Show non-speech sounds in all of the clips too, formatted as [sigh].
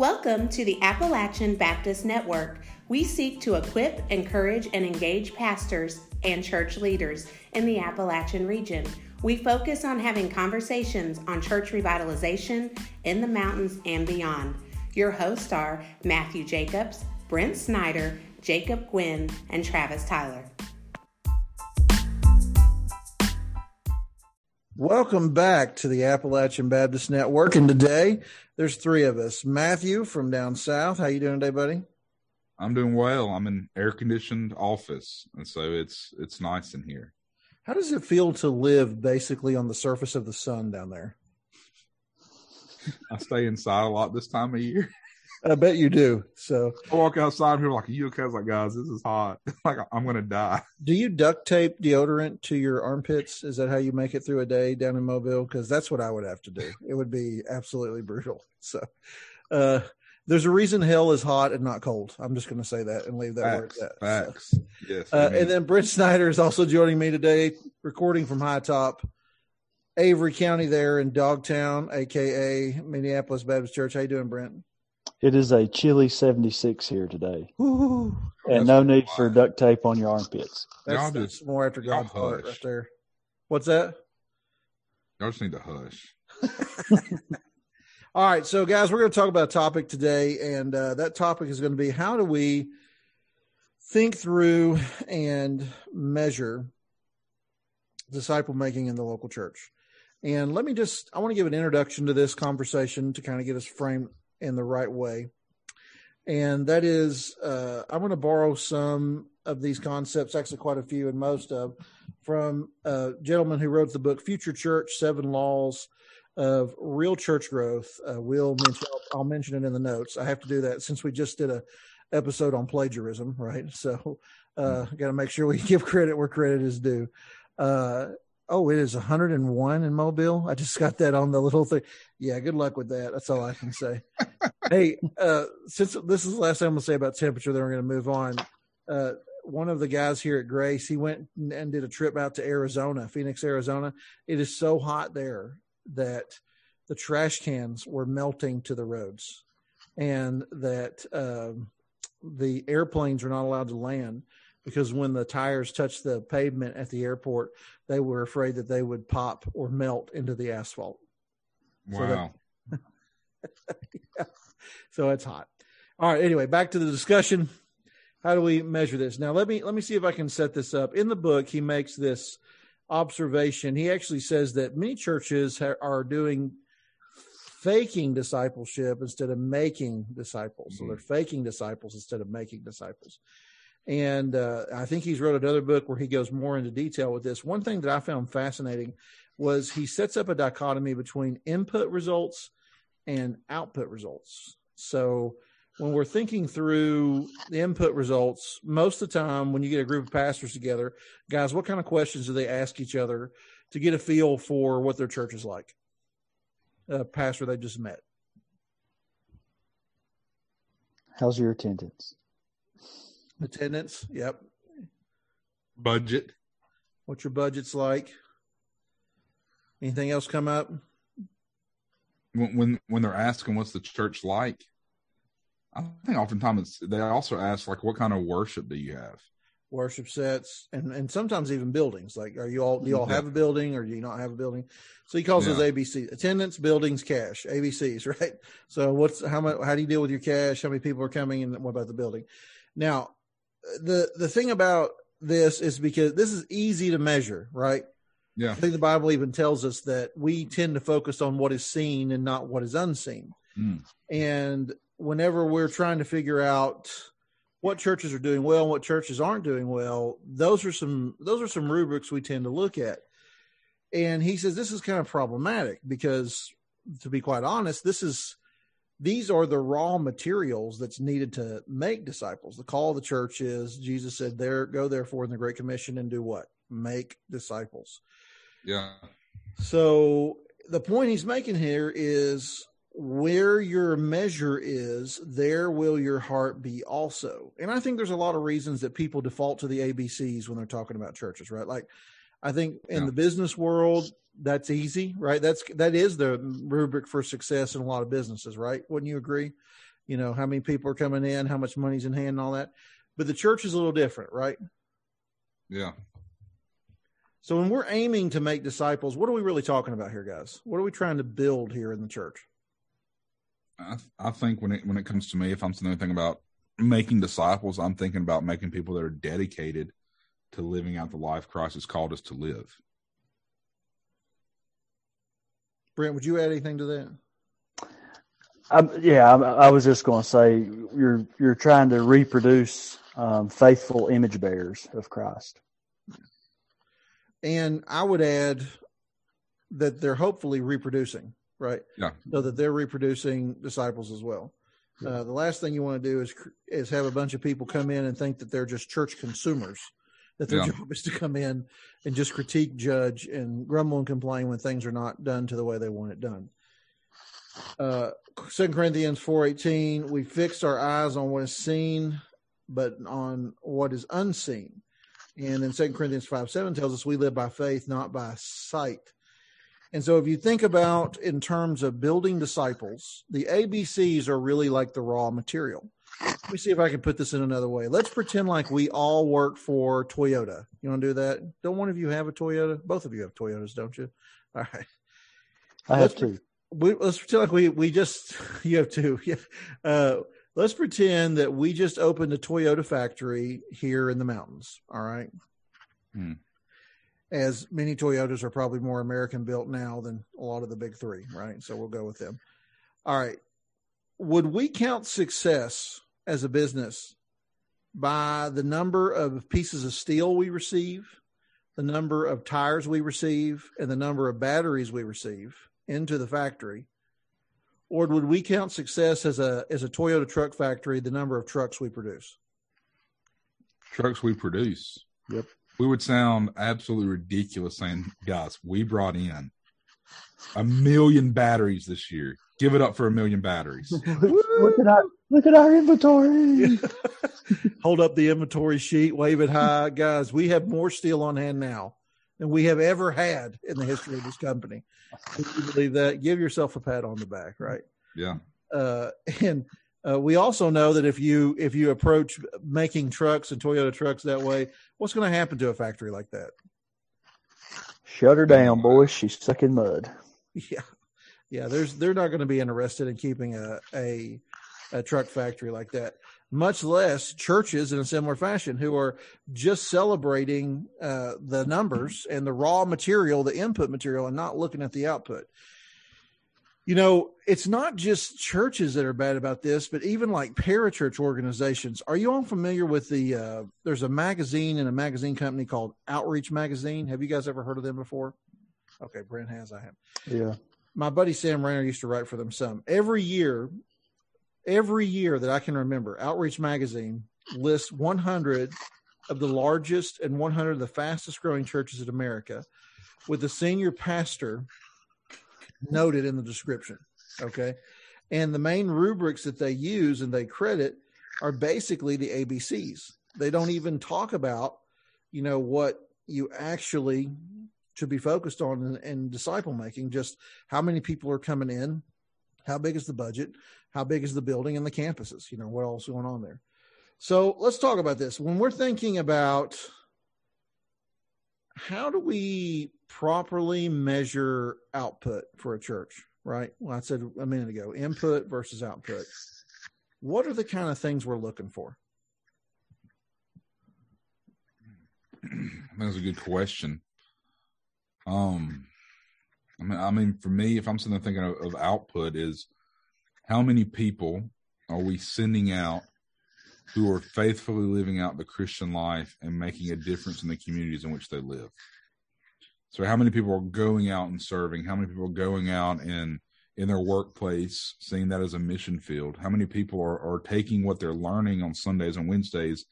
Welcome to the Appalachian Baptist Network. We seek to equip, encourage, and engage pastors and church leaders in the Appalachian region. We focus on having conversations on church revitalization in the mountains and beyond. Your hosts are Matthew Jacobs, Brent Snyder, Jacob Gwynn, and Travis Tyler. Welcome back to the Appalachian Baptist Network. And today there's three of us. Matthew from down south. How you doing today, buddy? I'm doing well. I'm in air conditioned office, and so it's it's nice in here. How does it feel to live basically on the surface of the sun down there? I stay inside a lot this time of year. I bet you do. So I walk outside and people are like, Are you okay? I was like, guys, this is hot. [laughs] like I'm gonna die. Do you duct tape deodorant to your armpits? Is that how you make it through a day down in Mobile? Because that's what I would have to do. It would be absolutely brutal. So uh there's a reason hell is hot and not cold. I'm just going to say that and leave that Facts, word at that. Facts. So. Yes. Uh, and then Brent Snyder is also joining me today, recording from High Top, Avery County, there in Dogtown, aka Minneapolis Baptist Church. How you doing, Brent? It is a chilly 76 here today. Ooh, and no need for duct tape on your armpits. that's, Y'all that's more after y'all God's part hush. right there. What's that? Y'all just need to hush. [laughs] All right, so guys, we're going to talk about a topic today, and uh, that topic is going to be how do we think through and measure disciple making in the local church. And let me just, I want to give an introduction to this conversation to kind of get us framed in the right way. And that is, uh, I'm going to borrow some of these concepts, actually quite a few and most of, from a gentleman who wrote the book Future Church Seven Laws of Real Church Growth. Uh, we'll mention, I'll mention it in the notes. I have to do that since we just did a episode on plagiarism, right? [laughs] So, uh, got to make sure we [laughs] give credit where credit is due. Uh, oh, it is 101 in Mobile. I just got that on the little thing. Yeah, good luck with that. That's all I can say. [laughs] hey, uh, since this is the last thing I'm going to say about temperature, then we're going to move on. Uh, one of the guys here at Grace, he went and did a trip out to Arizona, Phoenix, Arizona. It is so hot there that the trash cans were melting to the roads and that um, the airplanes are not allowed to land because when the tires touched the pavement at the airport, they were afraid that they would pop or melt into the asphalt. So that- Wow. [laughs] So it's hot. All right. Anyway, back to the discussion. How do we measure this? Now, let me let me see if I can set this up. In the book, he makes this observation. He actually says that many churches ha- are doing faking discipleship instead of making disciples. So they're mm. faking disciples instead of making disciples. And uh, I think he's wrote another book where he goes more into detail with this. One thing that I found fascinating was he sets up a dichotomy between input results and output results. So when we're thinking through the input results, most of the time when you get a group of pastors together, guys, what kind of questions do they ask each other to get a feel for what their church is like? A pastor they just met. How's your attendance? Attendance, yep. Budget. What your budget's like? Anything else come up? When, when when they're asking what's the church like, I think oftentimes they also ask like what kind of worship do you have? worship sets and and sometimes even buildings like are you all do you all have a building or do you not have a building so he calls Yeah. those abc attendance buildings cash abcs [laughs] right so what's how much how do you deal with your cash how many people are coming and what about the building now the the thing about this is because this is easy to measure right Yeah. i think the bible even tells us that we tend to focus on what is seen and not what is unseen Mm. and whenever we're trying to figure out what churches are doing well and what churches aren't doing well, those are some those are some rubrics we tend to look at. And he says this is kind of problematic because to be quite honest, this is these are the raw materials that's needed to make disciples. The call of the church is Jesus said, There go therefore in the Great Commission and do what? Make disciples. Yeah. So the point he's making here is where your measure is, there will your heart be also. And I think there's a lot of reasons that people default to the ABCs when they're talking about churches, right? Like I think in Yeah. the business world, that's easy, right? That's that is the rubric for success in a lot of businesses, right? Wouldn't you agree? you know, how many people are coming in, how much money's in hand, and all that. But the church is a little different, right? Yeah. So when we're aiming to make disciples, what are we really talking about here, guys? What are we trying to build here in the church? I, I think when it when it comes to me, if I'm saying anything about making disciples, I'm thinking about making people that are dedicated to living out the life Christ has called us to live. Brent, would you add anything to that? Um, yeah, I, I was just going to say you're you're trying to reproduce um, faithful image bearers of Christ. And I would add that they're hopefully reproducing, right? Yeah. So that they're reproducing disciples as well. Uh, the last thing you want to do is is have a bunch of people come in and think that they're just church consumers, that their Yeah. job is to come in and just critique, judge, and grumble and complain when things are not done to the way they want it done. Uh, Second Corinthians four eighteen, we fixed our eyes on what is seen, but on what is unseen. And then Second Corinthians five seven tells us we live by faith, not by sight. And so, if you think about in terms of building disciples, the ABCs are really like the raw material. Let me see if I can put this in another way. Let's pretend like we all work for Toyota. You want to do that? Don't one of you have a Toyota? Both of you have Toyotas, don't you? All right. I have Let's- two. We, let's pretend like we we just [laughs] you have two. [laughs] Yeah. Uh, let's pretend that we just opened a Toyota factory here in the mountains. All right. Hmm. As many Toyotas are probably more American built now than a lot of the big three, right? So we'll go with them. All right. Would we count success as a business by the number of pieces of steel we receive, the number of tires we receive, and the number of batteries we receive into the factory? Or would we count success as a as a Toyota truck factory, the number of trucks we produce? Trucks we produce. Yep. We would sound absolutely ridiculous saying, guys, we brought in a million batteries this year. Give it up for a million batteries. [laughs] look at our look at our inventory. [laughs] Hold up the inventory sheet, wave it high. Guys, we have more steel on hand now than we have ever had in the history of this company. If you believe that, give yourself a pat on the back, right? yeah. Uh, and uh, we also know that if you if you approach making trucks and Toyota trucks that way, what's going to happen to a factory like that? Shut her down, boys. She's sucking mud. Yeah, yeah. There's they're not going to be interested in keeping a, a a truck factory like that. Much less churches in a similar fashion who are just celebrating uh, the numbers and the raw material, the input material, and not looking at the output. You know, it's not just churches that are bad about this, but even like parachurch organizations. Are you all familiar with the? Uh, there's a magazine and a magazine company called Outreach Magazine. Have you guys ever heard of them before? Okay, Brent has. I have Yeah. my buddy Sam Rayner used to write for them some. Every year, every year that I can remember, Outreach Magazine lists 100 of the largest and 100 of the fastest growing churches in America with the senior pastor noted in the description. Okay. And the main rubrics that they use and they credit are basically the ABCs. They don't even talk about, you know, what you actually should be focused on in, in disciple making, just how many people are coming in, how big is the budget, how big is the building and the campuses, you know, what else going on there. So let's talk about this. When we're thinking about how do we properly measure output for a church, right? Well, I said a minute ago, input versus output. What are the kind of things we're looking for? That's a good question. Um, I mean, I mean, for me, if I'm sitting there thinking of, of output, is how many people are we sending out who are faithfully living out the Christian life and making a difference in the communities in which they live? So, how many people are going out and serving? How many people are going out and in their workplace, seeing that as a mission field? How many people are, are taking what they're learning on Sundays and Wednesdays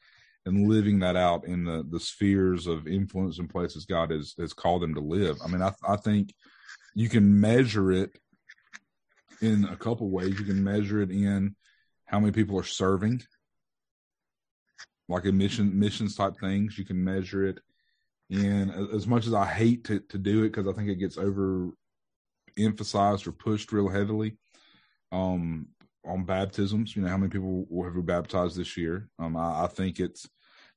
and living that out in the the spheres of influence and places God has has called them to live. I mean, I I think you can measure it in a couple ways. You can measure it in how many people are serving, like a mission missions type things. You can measure it And as much as I hate to to do it because I think it gets over emphasized or pushed real heavily. Um, on baptisms. You know, how many people have we baptized this year? Um, I, I, think it's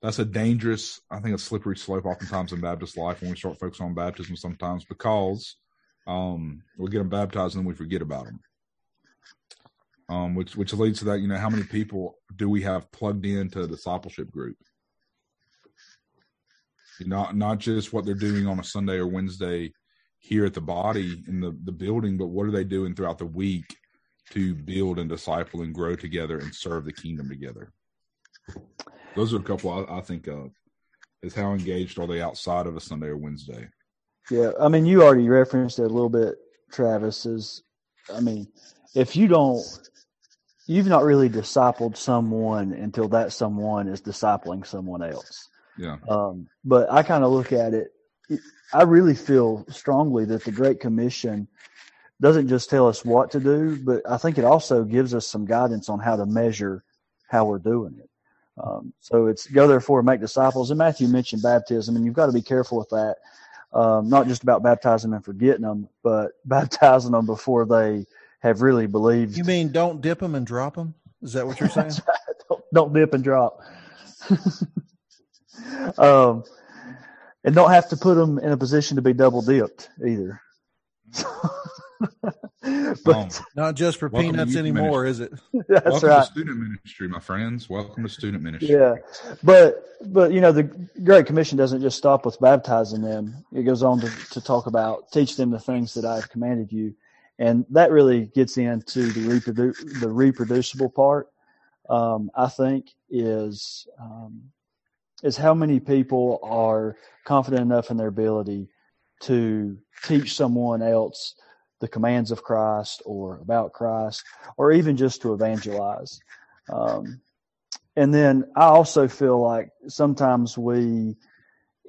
that's a dangerous, I think a slippery slope oftentimes in Baptist life when we start focusing on baptism sometimes because um, we get them baptized and then we forget about them. Um, which which leads to that, you know, how many people do we have plugged into discipleship group? Not not just what they're doing on a Sunday or Wednesday here at the body in the, the building, but what are they doing throughout the week to build and disciple and grow together and serve the kingdom together? Those are a couple I, I think of. Is how engaged are they outside of a Sunday or Wednesday? Yeah, I mean, you already referenced it a little bit, Travis. Is I mean, if you don't, you've not really discipled someone until that someone is discipling someone else. Yeah. Um, but I kind of look at it. I really feel strongly that the Great Commission doesn't just tell us what to do, but I think it also gives us some guidance on how to measure how we're doing it. Um, so it's go therefore and make disciples. And Matthew mentioned baptism, and you've got to be careful with that. Um, not just about baptizing and forgetting them, but [laughs] baptizing them before they have really believed. You mean don't dip them and drop them? Is that what you're [laughs] saying? [laughs] don't, don't dip and drop. [laughs] um, and don't have to put them in a position to be double dipped either. but um, not just for peanuts anymore, ministry. is it? That's Welcome right. to student ministry, my friends. Welcome to student ministry. Yeah, but but you know the Great Commission doesn't just stop with baptizing them. It goes on to, to talk about teach them the things that I have commanded you, and that really gets into the reprodu- the reproducible part. Um, I think is um, is how many people are confident enough in their ability to teach someone else the commands of Christ or about Christ, or even just to evangelize. Um, and then I also feel like sometimes we,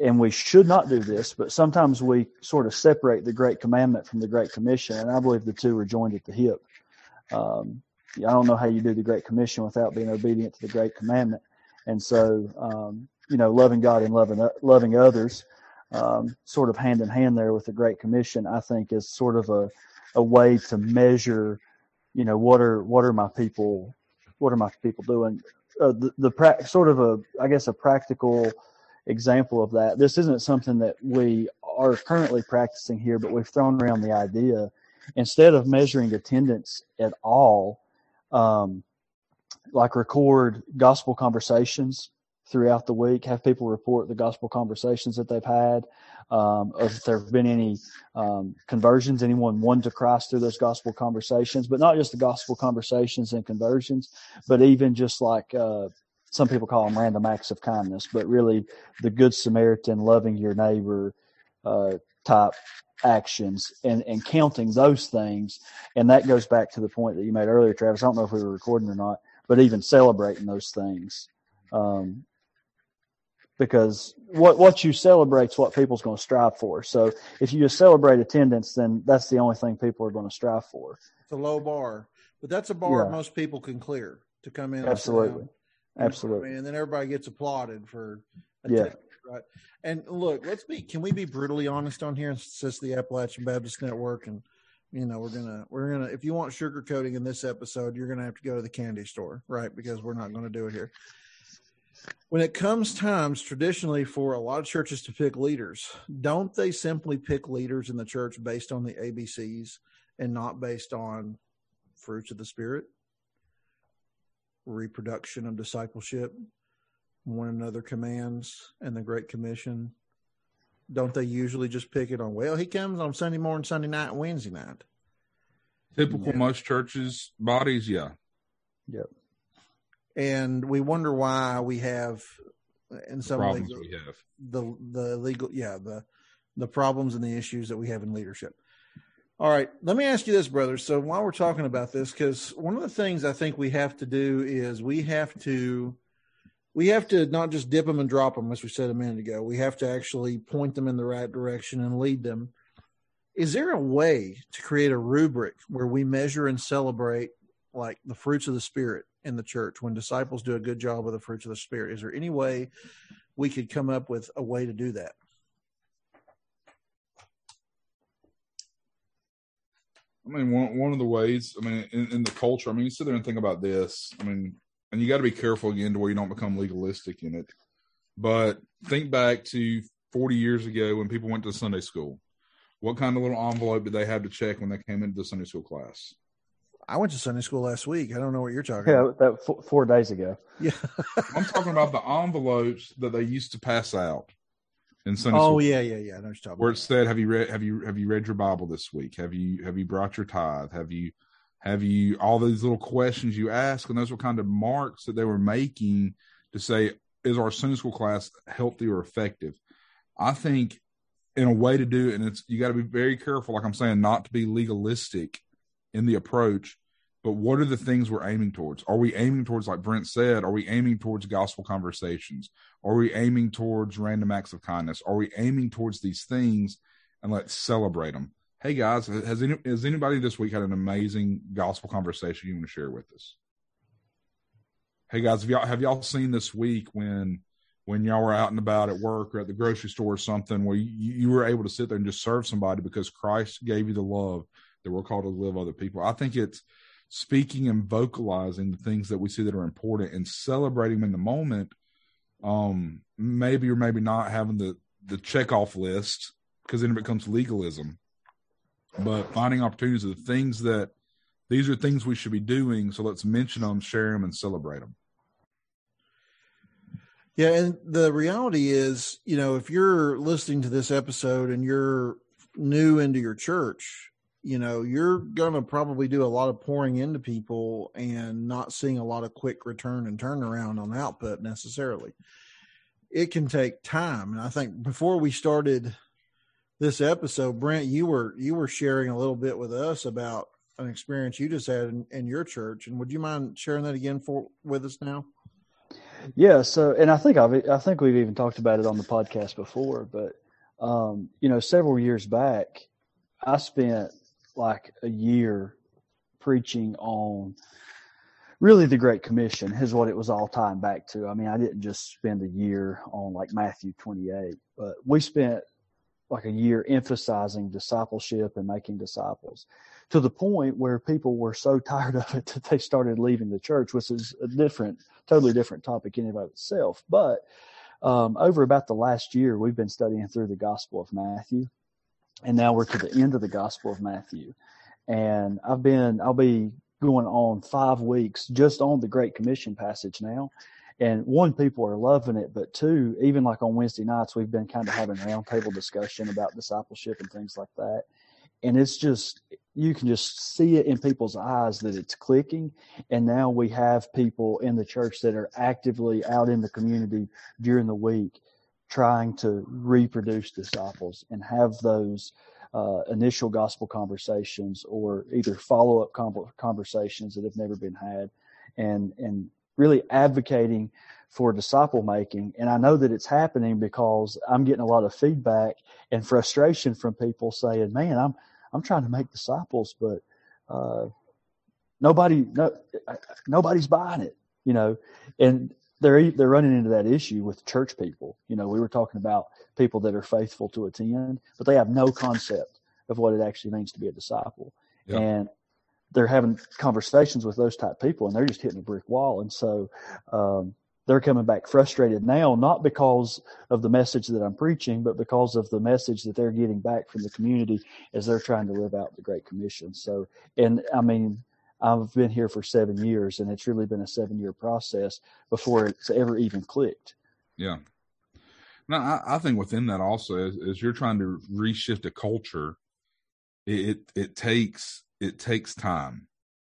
and we should not do this, but sometimes we sort of separate the Great Commandment from the Great Commission, and I believe the two are joined at the hip. Um, I don't know how you do the Great Commission without being obedient to the Great Commandment, and so um, you know, loving God and loving loving others, um, sort of hand in hand there with the Great Commission, I think is sort of a a way to measure, you know, what are what are my people, what are my people doing? Uh, the the pra- sort of a I guess a practical example of that. This isn't something that we are currently practicing here, but we've thrown around the idea instead of measuring attendance at all. Um, like record gospel conversations throughout the week, have people report the gospel conversations that they've had, um, if there have been any um, conversions, anyone won to Christ through those gospel conversations, but not just the gospel conversations and conversions, but even just like uh, some people call them random acts of kindness, but really the good Samaritan, loving your neighbor uh, type actions and, and counting those things. And that goes back to the point that you made earlier, Travis. I don't know if we were recording or not, but even celebrating those things. Um, because what what you celebrate is what people's going to strive for. So if you just celebrate attendance, then that's the only thing people are going to strive for. It's a low bar, but that's a bar Yeah. most people can clear to come in. Absolutely. Absolutely. I mean, and then everybody gets applauded for Yeah. attendance, right? And look, let's be. Can we be brutally honest on here? Since the Appalachian Baptist Network, and you know we're gonna we're gonna. If you want sugarcoating in this episode, you're gonna have to go to the candy store, right? Because we're not going to do it here. When it comes times traditionally for a lot of churches to pick leaders, don't they simply pick leaders in the church based on the ABCs and not based on fruits of the spirit, reproduction of discipleship, one another commands, and the Great Commission? Don't they usually just pick it on, well, he comes on Sunday morning, Sunday night, Wednesday night? Typical Yeah. most churches bodies, yeah. Yep. And we wonder why we have, in The some problems ways, we have. the the legal yeah the the problems and the issues that we have in leadership all right let me ask you this brother. So while we're talking about this because one of the things i think we have to do is we have to we have to not just dip them and drop them as we said a minute ago. We have to actually point them in the right direction and lead them. Is there a way to create a rubric where we measure and celebrate like the fruits of the spirit in the church? When disciples do a good job of the fruits of the spirit is there any way we could come up with a way to do that I mean, one one of the ways, I mean, in, in the culture, I mean, you sit there and think about this. I mean, and you got to be careful again to where you don't become legalistic in it. But think back to 40 years ago when people went to Sunday school. What kind of little envelope did they have to check when they came into the Sunday school class? I went to Sunday school last week. I don't know what you're talking Yeah, about. that four, four days ago. Yeah. [laughs] I'm talking about the envelopes that they used to pass out in Sunday oh school. yeah, yeah, yeah. I know what where it said, "Have you read? Have you have you read your Bible this week? Have you have you brought your tithe? Have you have you all these little questions you ask?" And those were kind of marks that they were making to say, "Is our Sunday school class healthy or effective?" I think in a way to do it, and it's you got to be very careful, like I'm saying, not to be legalistic in the approach. But what are the things we're aiming towards? Are we aiming towards, like Brent said, are we aiming towards gospel conversations? Are we aiming towards random acts of kindness? Are we aiming towards these things and let's celebrate them? Hey guys, has any, has anybody this week had an amazing gospel conversation you want to share with us? Hey guys, have y'all have y'all seen this week when when y'all were out and about at work or at the grocery store or something where you, you were able to sit there and just serve somebody because Christ gave you the love that we're called to live other people? I think it's speaking and vocalizing the things that we see that are important and celebrating them in the moment um maybe or maybe not having the the check off list because then it becomes legalism. But finding opportunities of the things that these are things we should be doing so let's mention them share them and celebrate them Yeah, and the reality is, you know, if you're listening to this episode and you're new into your church, you know, you're going to probably do a lot of pouring into people and not seeing a lot of quick return and turnaround on output necessarily. It can take time. And I think before we started this episode, Brent, you were you were sharing a little bit with us about an experience you just had in, in your church. And would you mind sharing that again for with us now? Yeah. So, and I think I've, I think we've even talked about it on the podcast before, but, um, you know, several years back, I spent like a year preaching on really the Great Commission is what it was all tying back to. I mean, I didn't just spend a year on like Matthew 28, but we spent like a year emphasizing discipleship and making disciples to the point where people were so tired [laughs] of it that they started leaving the church, which is a different, totally different topic in and of itself. But um, over about the last year, we've been studying through the Gospel of Matthew, and now we're to the end of the Gospel of Matthew. And I've been, I'll be going on five weeks just on the Great Commission passage now. And one, people are loving it, but two, even like on Wednesday nights, we've been kind of having a roundtable discussion about discipleship and things like that. And it's just, you can just see it in people's eyes that it's clicking. And now we have people in the church that are actively out in the community during the week trying to reproduce disciples and have those uh, initial gospel conversations or either follow up conversations that have never been had and, and really advocating for disciple making. And I know that it's happening because I'm getting a lot of feedback and frustration from people saying, man, I'm, I'm trying to make disciples, but, uh, nobody, no, nobody's buying it, you know, and they're, they're running into that issue with church people. You know, we were talking about people that are faithful to attend, but they have no concept of what it actually means to be a disciple. Yeah. And they're having conversations with those type people and they're just hitting a brick wall. And so, um, they're coming back frustrated now, not because of the message that I'm preaching, but because of the message that they're getting back from the community as they're trying to live out the Great Commission. So, and I mean, I've been here for seven years and it's really been a seven year process before it's ever even clicked. Yeah. Now, I, I think within that also, as, as, you're trying to reshift a culture, it, it, takes, it takes time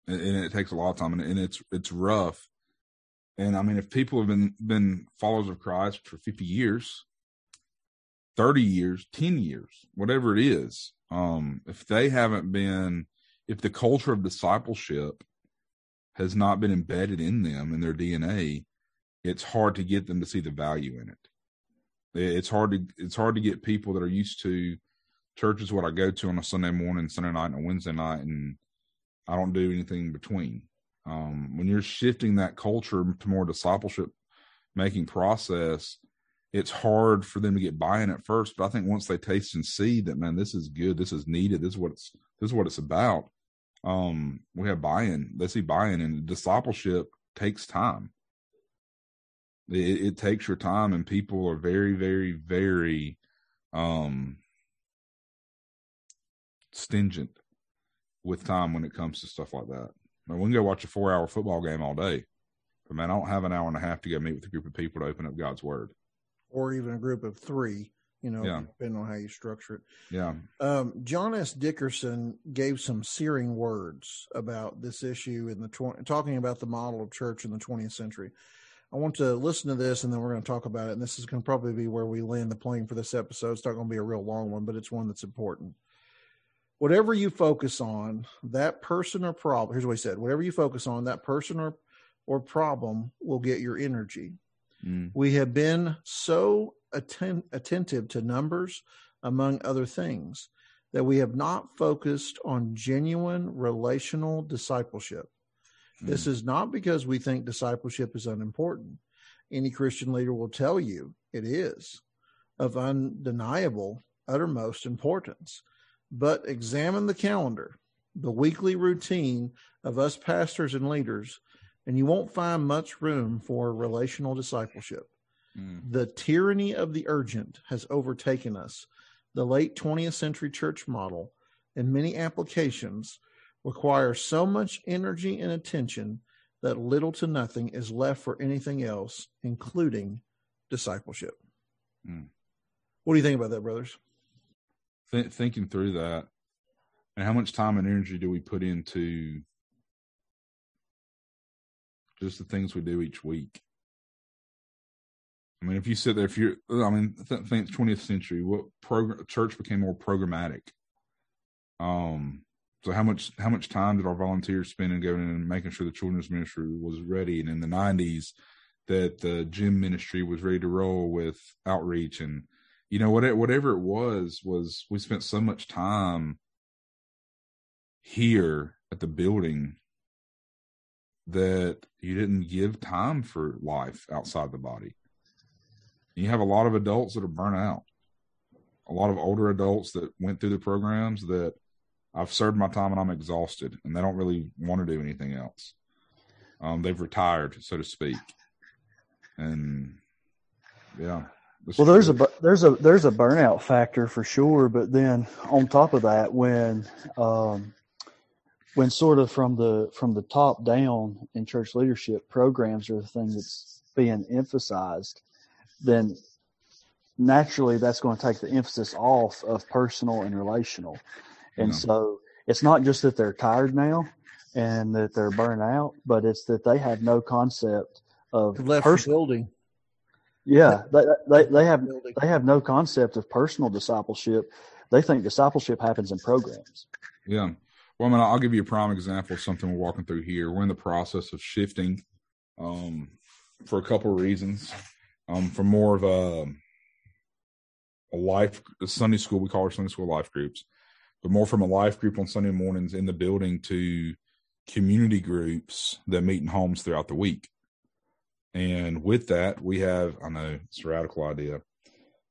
and, it takes a lot of time and, and it's, it's rough and I mean, if people have been been followers of Christ for 50 years, 30 years, 10 years, whatever it is, um, if they haven't been, if the culture of discipleship has not been embedded in them in their DNA, it's hard to get them to see the value in it. It's hard to it's hard to get people that are used to church is what I go to on a Sunday morning, Sunday night, and a Wednesday night, and I don't do anything in between um, when you're shifting that culture to more discipleship making process it's hard for them to get buy-in at first but i think once they taste and see that man this is good this is needed this is what it's this is what it's about um, we have buy-in. They see buy-in, and discipleship takes time. It, it takes your time, and people are very, very, very um, stingent with time when it comes to stuff like that. Mean, we can go watch a four-hour football game all day, but man, I don't have an hour and a half to go meet with a group of people to open up God's Word, or even a group of three. You know, Yeah. depending on how you structure it. yeah, Um, John S. Dickerson gave some searing words about this issue in the tw- talking about the model of church in the 20th century. I want to listen to this, and then we're going to talk about it. And this is going to probably be where we land the plane for this episode. It's not going to be a real long one, but it's one that's important. Whatever you focus on, that person or problem. Here's what he said: Whatever you focus on, that person or or problem will get your energy. Mm, We have been so atten- attentive to numbers, among other things, that we have not focused on genuine relational discipleship. This hmm. is not because we think discipleship is unimportant. Any Christian leader will tell you it is of undeniable, uttermost importance. But examine the calendar, the weekly routine of us pastors and leaders, and you won't find much room for relational discipleship. Mm, The tyranny of the urgent has overtaken us. The late 20th century church model, in many applications, requires so much energy and attention that little to nothing is left for anything else, including discipleship. Mm. What do you think about that, brothers? Th- thinking through that, and how much time and energy do we put into just the things we do each week? I mean, if you sit there, if you're, I mean, th- think twentieth century, what program church became more programmatic. Um, so how much how much time did our volunteers spend in going and making sure the children's ministry was ready? And in the nineties, that the gym ministry was ready to roll with outreach and you know whatever whatever it was was we spent so much time here at the building that you didn't give time for life outside the body. You have a lot of adults that are burnt out. A lot of older adults that went through the programs that I've served my time and I'm exhausted and they don't really want to do anything else. Um, they've retired, so to speak. And yeah. Well, there's a true. bu- there's a there's a burnout factor for sure, but then on top of that, when um, when sort of from the from the top down in church leadership, programs are the thing that's being emphasized, then naturally that's going to take the emphasis off of personal and relational, and Yeah. so it's not just that they're tired now and that they're burnt out, but it's that they have no concept of Left the personal. building. Yeah, they, they they have they have no concept of personal discipleship. They think discipleship happens in programs. Yeah. Well, I mean, I'll give you a prime example of something we're walking through here. We're in the process of shifting um, for a couple of reasons. Um, from more of a, a life a Sunday school, we call our Sunday school life groups, but more from a life group on Sunday mornings in the building to community groups that meet in homes throughout the week. And with that, we have, I know it's a radical idea,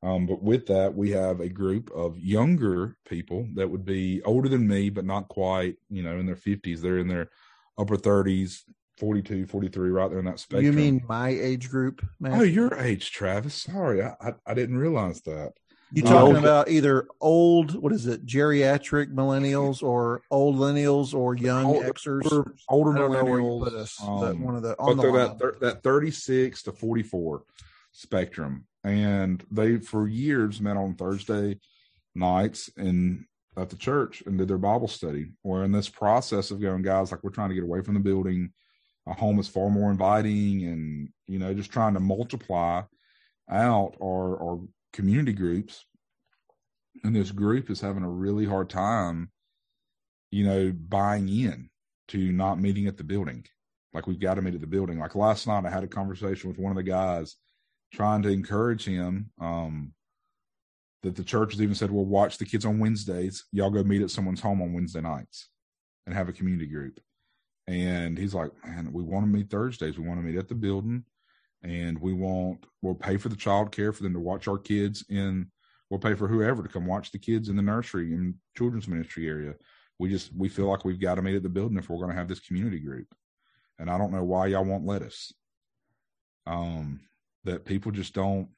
um, but with that, we have a group of younger people that would be older than me, but not quite, you know, in their 50s. They're in their upper 30s, 42, 43, right there in that spectrum. You mean my age group, man? Oh, your age, Travis. Sorry, I, I, I didn't realize that. You talking old- about either old, what is it, geriatric millennials or old millennials or young Older- Xers? Older, older I know where you millennials, put us. um, but one of the but on the they're that that 36 to 44 spectrum and they for years met on thursday nights in at the church and did their bible study or in this process of going guys like we're trying to get away from the building a home is far more inviting and you know just trying to multiply out our our community groups and this group is having a really hard time you know buying in to not meeting at the building like we've got to meet at the building. Like last night, I had a conversation with one of the guys trying to encourage him. Um, that the church has even said, "Well, watch the kids on Wednesdays. Y'all go meet at someone's home on Wednesday nights and have a community group." And he's like, "Man, we want to meet Thursdays. We want to meet at the building, and we want we'll pay for the child care for them to watch our kids in. We'll pay for whoever to come watch the kids in the nursery and children's ministry area." we just we feel like we've got to meet at the building if we're going to have this community group. And I don't know why y'all won't let us. Um, that people just don't.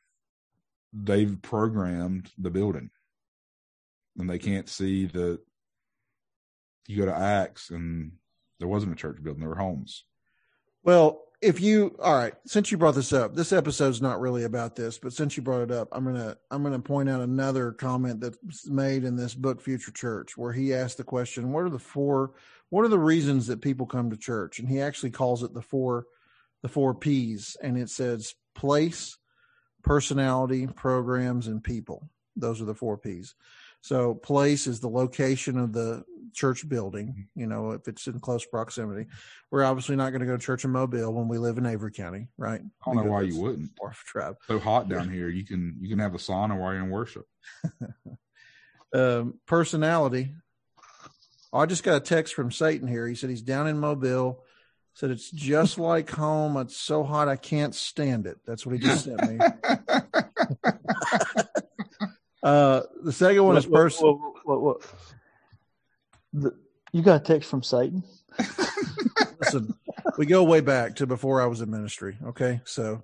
They've programmed the building, and they can't see that. You go to Acts, and there wasn't a church building; there were homes. Well, if you all right, since you brought this up, this episode's not really about this, but since you brought it up, I'm gonna I'm gonna point out another comment that's made in this book, Future Church, where he asked the question, "What are the four? What are the reasons that people come to church?" And he actually calls it the four the four P's, and it says place, personality, programs, and people. Those are the four P's. So place is the location of the church building, you know, if it's in close proximity. We're obviously not going to go to church in Mobile when we live in Avery County, right? I don't know why you wouldn't. Tribe. So hot down here, you can you can have a sauna while you're in worship. [laughs] um, personality. Oh, I just got a text from Satan here. He said he's down in Mobile. Said it's just [laughs] like home. It's so hot I can't stand it. That's what he just sent me. [laughs] uh, the second one What- is what- person. what- what- what- the- you got a text from Satan? [laughs] listen, we go way back to before I was in ministry. Okay, so,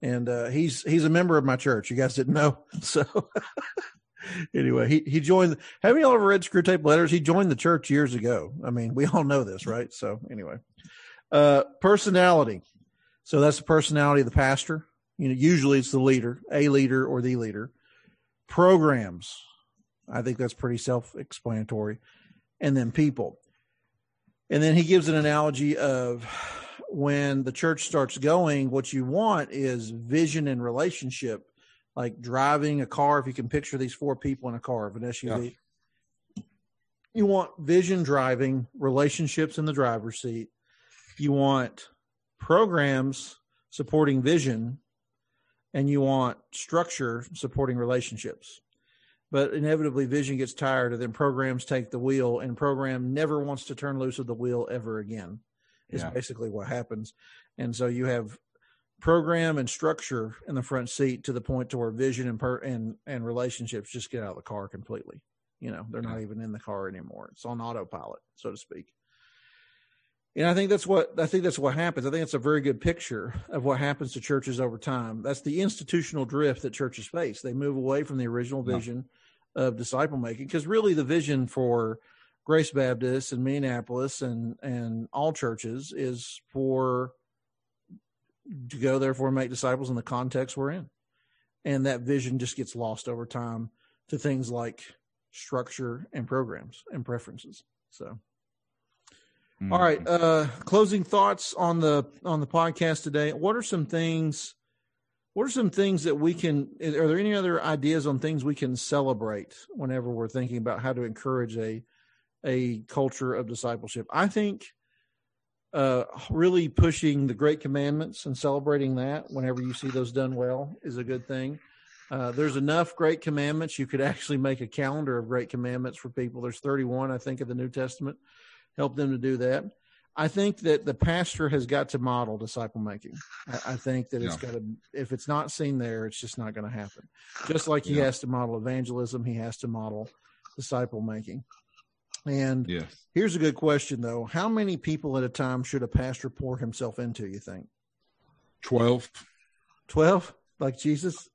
and uh, he's he's a member of my church. You guys didn't know, [laughs] so. [laughs] anyway, he he joined. Have you all ever read Screwtape Letters? He joined the church years ago. I mean, we all know this, right? So anyway, uh, personality. So that's the personality of the pastor. You know, usually it's the leader, a leader or the leader. Programs. I think that's pretty self-explanatory. And then people. And then he gives an analogy of when the church starts going, what you want is vision and relationship, like driving a car. If you can picture these four people in a car of an SUV, you want vision driving, relationships in the driver's seat. You want programs supporting vision, and you want structure supporting relationships but inevitably vision gets tired and then programs take the wheel and program never wants to turn loose of the wheel ever again is Yeah. basically what happens and so you have program and structure in the front seat to the point to where vision and per and and relationships just get out of the car completely you know they're not even in the car anymore it's on autopilot so to speak and I think that's what I think that's what happens. I think it's a very good picture of what happens to churches over time. That's the institutional drift that churches face. They move away from the original Yeah. Of disciple making because really the vision for Grace Baptist and Minneapolis and and all churches is for to go therefore and make disciples in the context we're in. And that vision just gets lost over time to things like structure and programs and preferences. So all right. Uh, closing thoughts on the on the podcast today. What are some things? What are some things that we can? Are there any other ideas on things we can celebrate whenever we're thinking about how to encourage a a culture of discipleship? I think uh, really pushing the Great Commandments and celebrating that whenever you see those done well is a good thing. Uh, there's enough Great Commandments. You could actually make a calendar of Great Commandments for people. There's 31, I think, of the New Testament help them to do that. I think that the pastor has got to model disciple making. I, I think that it's Yeah. got to, if it's not seen there, it's just not going to happen. Just like he Yeah. has to model evangelism, he has to model disciple making. And Yes. here's a good question, though. How many people at a time should a pastor pour himself into, you think? 12. 12? Like Jesus?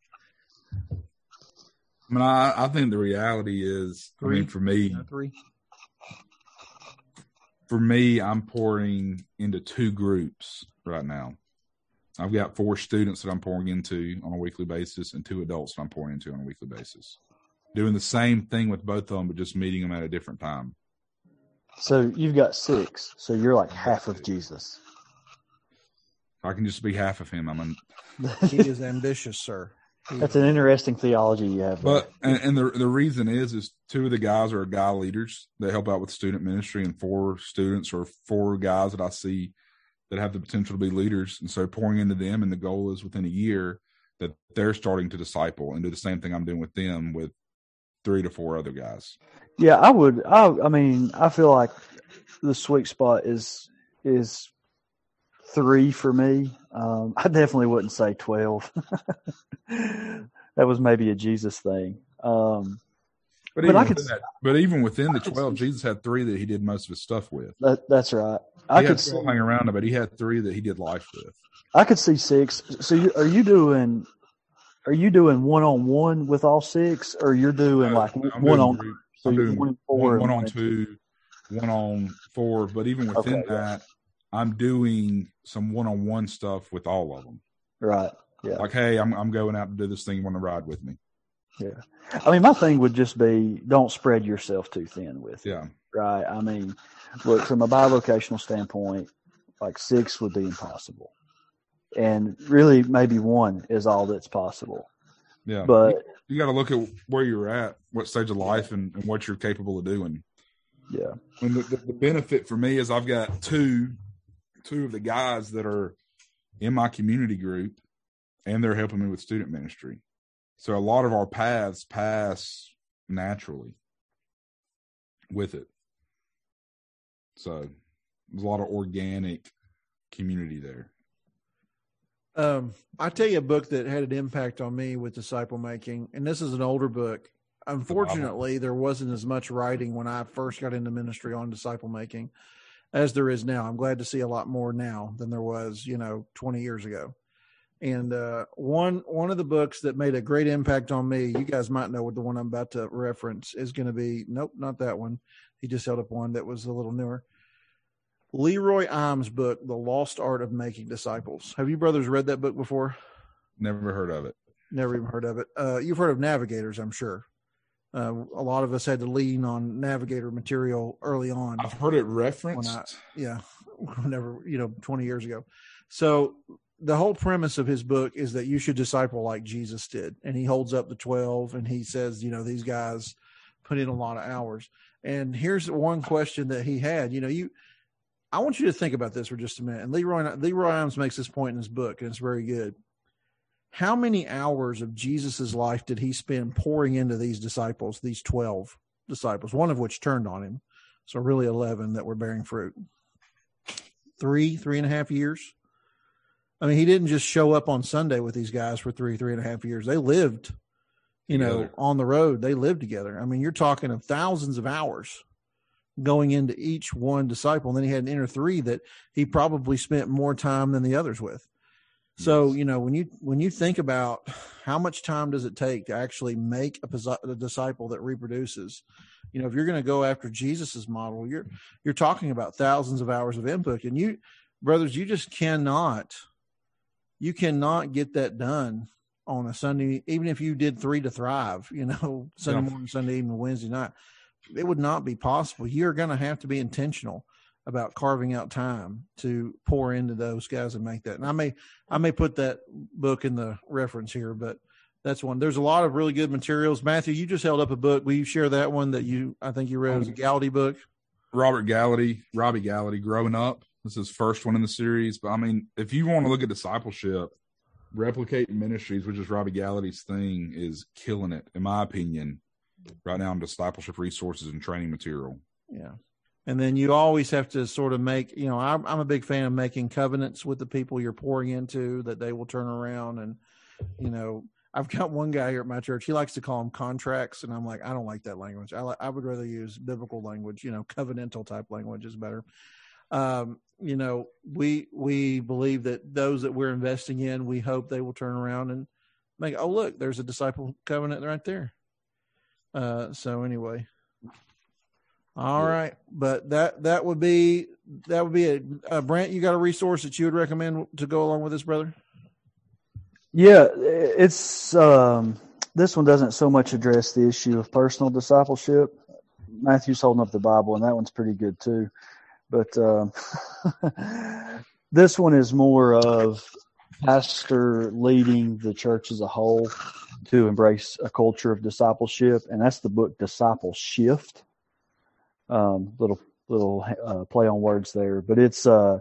I mean, I, I think the reality is, I mean, Three? for me, Uh, Three? For me, I'm pouring into two groups right now. I've got four students that I'm pouring into on a weekly basis and two adults that I'm pouring into on a weekly basis. Doing the same thing with both of them, but just meeting them at a different time. So you've got six. So you're like half of Jesus. I can just be half of him, I'm an, He is ambitious, sir. That's an interesting theology you have. But and, and the the reason is is two of the guys are guy leaders They help out with student ministry, and four students or four guys that I see that have the potential to be leaders. And so pouring into them, and the goal is within a year that they're starting to disciple and do the same thing I'm doing with them with three to four other guys. Yeah, I would. I, I mean, I feel like the sweet spot is is three for me. Um, I definitely wouldn't say twelve. [laughs] that was maybe a Jesus thing. Um, But, But even I could- within that, but even within the I could twelve, see- Jesus had three that he did most of his stuff with. That, that's right. He I had could see, 12 hang around, but he had three that he did life with. I could see six. So you, are you doing? Are you doing one on one with all six, or you're doing like I'm one doing on? So doing one four, one, on two, one on four. But even within Okay, that, I'm doing some one on one stuff with all of them. Right. Yeah. Like, hey, I'm I'm going out to do this thing. You want to ride with me? Yeah. I mean, my thing would just be don't spread yourself too thin with it. Yeah. Right. I mean, look, from a bilocational standpoint, like six would be impossible. And really, maybe one is all that's possible. Yeah. But you got to look at where you're at, what stage of life, and, and what you're capable of doing. yeah, And the, the, the benefit for me is I've got two, two of the guys that are in my community group, and they're helping me with student ministry. So a lot of our paths pass naturally with it. So there's a lot of organic community there. Um, I tell you a book that had an impact on me with disciple making, and this is an older book. Unfortunately, there wasn't as much writing when I first got into ministry on disciple making as there is now. I'm glad to see a lot more now than there was, you know, 20 years ago. And uh, one one of the books that made a great impact on me, you guys might know what the one I'm about to reference is going to be. Nope, not that one. He just held up one that was a little newer. Leroy Eims' book, The Lost Art of Making Disciples. Have you brothers read that book before? Never heard of it. Never even heard of it. Uh, you've heard of Navigators, I'm sure. Uh, a lot of us had to lean on Navigator material early on. I've heard it referenced. When I- yeah, [laughs] never, you know, 20 years ago. So the whole premise of his book is that you should disciple like Jesus did. And he holds up the 12 and he says, you know, these guys put in a lot of hours. And here's one question that he had, you know, you, I want you to think about this for just a minute. And Leroy, Leroy Eims makes this point in his book and it's very good. How many hours of Jesus's life did he spend pouring into these disciples, these 12 disciples, one of which turned on him? So really 11 that were bearing fruit. Three, three and a half years. I mean, he didn't just show up on Sunday with these guys for three, three and a half years. They lived, you know, on the road. They lived together. I mean, you're talking of thousands of hours going into each one disciple. And then he had an inner three that he probably spent more time than the others with. So, you know, when you when you think about how much time does it take to actually make a, a disciple that reproduces, you know, if you're going to go after Jesus's model, you're you're talking about thousands of hours of input, and you, brothers, you just cannot, you cannot get that done on a Sunday, even if you did three to thrive, you know, [laughs] Sunday Yeah. morning, Sunday evening, Wednesday night, it would not be possible. You're going to have to be intentional about carving out time to pour into those guys and make that. And I may, I may put that book in the reference here, but that's one. There's a lot of really good materials. Matthew, you just held up a book. Will you share that one that you, I think you read it was a um, Gowdy book? Robert Gallaty, Robbie Gallaty, growing up. This is his first one in the series. But I mean, if you want to look at discipleship, replicating ministries, which is Robbie Gallaty's thing, is killing it, in my opinion, right now in discipleship resources and training material. Yeah. And then you always have to sort of make, you know, I'm, I'm a big fan of making covenants with the people you're pouring into that they will turn around. And, you know, I've got one guy here at my church. He likes to call them contracts. And I'm like, I don't like that language. I, I would rather use biblical language, you know, covenantal type language is better. Um, you know, we, we believe that those that we're investing in, we hope they will turn around and make, oh, look, there's a disciple covenant right there. Uh, so anyway, all Yeah. right, but that that would be that would be a Uh, Brent, you got a resource that you would recommend to go along with this, brother? Yeah, it's um, this one doesn't so much address the issue of personal discipleship. Matthew's holding up the Bible, and that one's pretty good too. But um, [laughs] this one is more of pastor leading the church as a whole to embrace a culture of discipleship, and that's the book Disciple Shift. Um, little little uh, play on words there, but it's uh,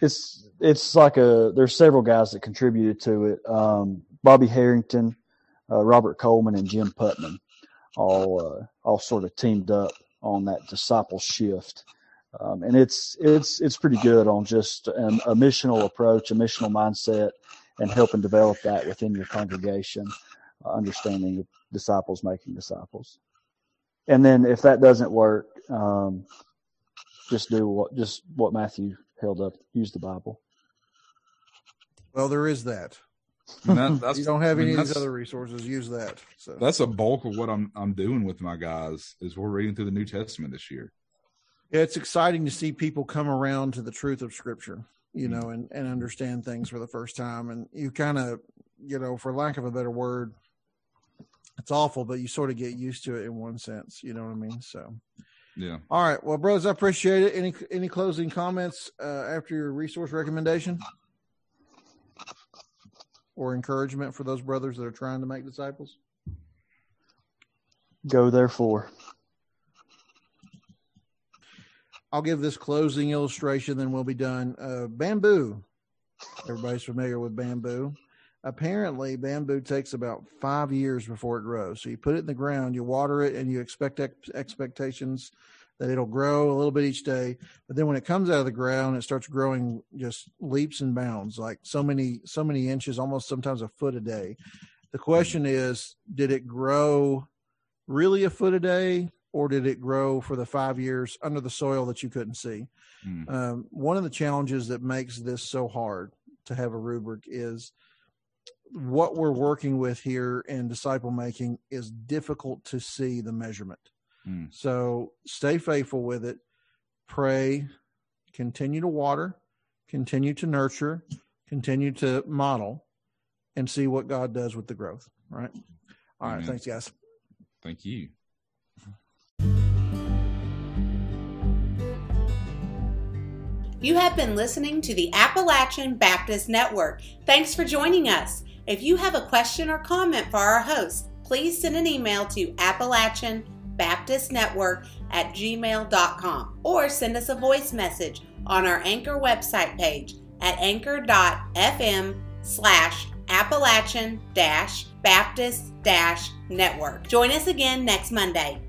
it's it's like a there's several guys that contributed to it. Um, Bobby Harrington, uh, Robert Coleman, and Jim Putman all uh, all sort of teamed up on that disciple shift. Um, and it's it's it's pretty good on just um, a missional approach, a missional mindset, and helping develop that within your congregation. understanding of disciples making disciples. And then if that doesn't work, um, just do what just what Matthew held up. Use the Bible. Well, there is that. [laughs] That, that's, you don't have I mean, any of these other resources. Use that. So That's a bulk of what I'm I'm doing with my guys is we're reading through the New Testament this year. Yeah, it's exciting to see people come around to the truth of Scripture, you Mm-hmm. know, and, and understand things for the first time. And you kind of, you know, for lack of a better word, it's awful, but you sort of get used to it in one sense. You know what I mean? So, Yeah. all right. Well, bros, I appreciate it. Any any closing comments uh, after your resource recommendation or encouragement for those brothers that are trying to make disciples? Go therefore. I'll give this closing illustration, then we'll be done. Uh, bamboo. Everybody's familiar with bamboo. Apparently, bamboo takes about five years before it grows. So you put it in the ground, you water it, and you expect ex- expectations that it'll grow a little bit each day. But then when it comes out of the ground, it starts growing just leaps and bounds, like so many so many inches, almost sometimes a foot a day. The question is, did it grow really a foot a day, or did it grow for the five years under the soil that you couldn't see? Mm. Um, one of the challenges that makes this so hard to have a rubric is what we're working with here in disciple making is difficult to see the measurement. Mm. So stay faithful with it, pray, continue to water, continue to nurture, continue to model, and see what God does with the growth. Right. All right. Amen. Thanks, guys. Thank you. You have been listening to the Appalachian Baptist Network. Thanks for joining us. If you have a question or comment for our host, please send an email to Appalachian Baptist Network at gmail.com or send us a voice message on our Anchor website page at anchor.fm slash Appalachian Baptist Network. Join us again next Monday.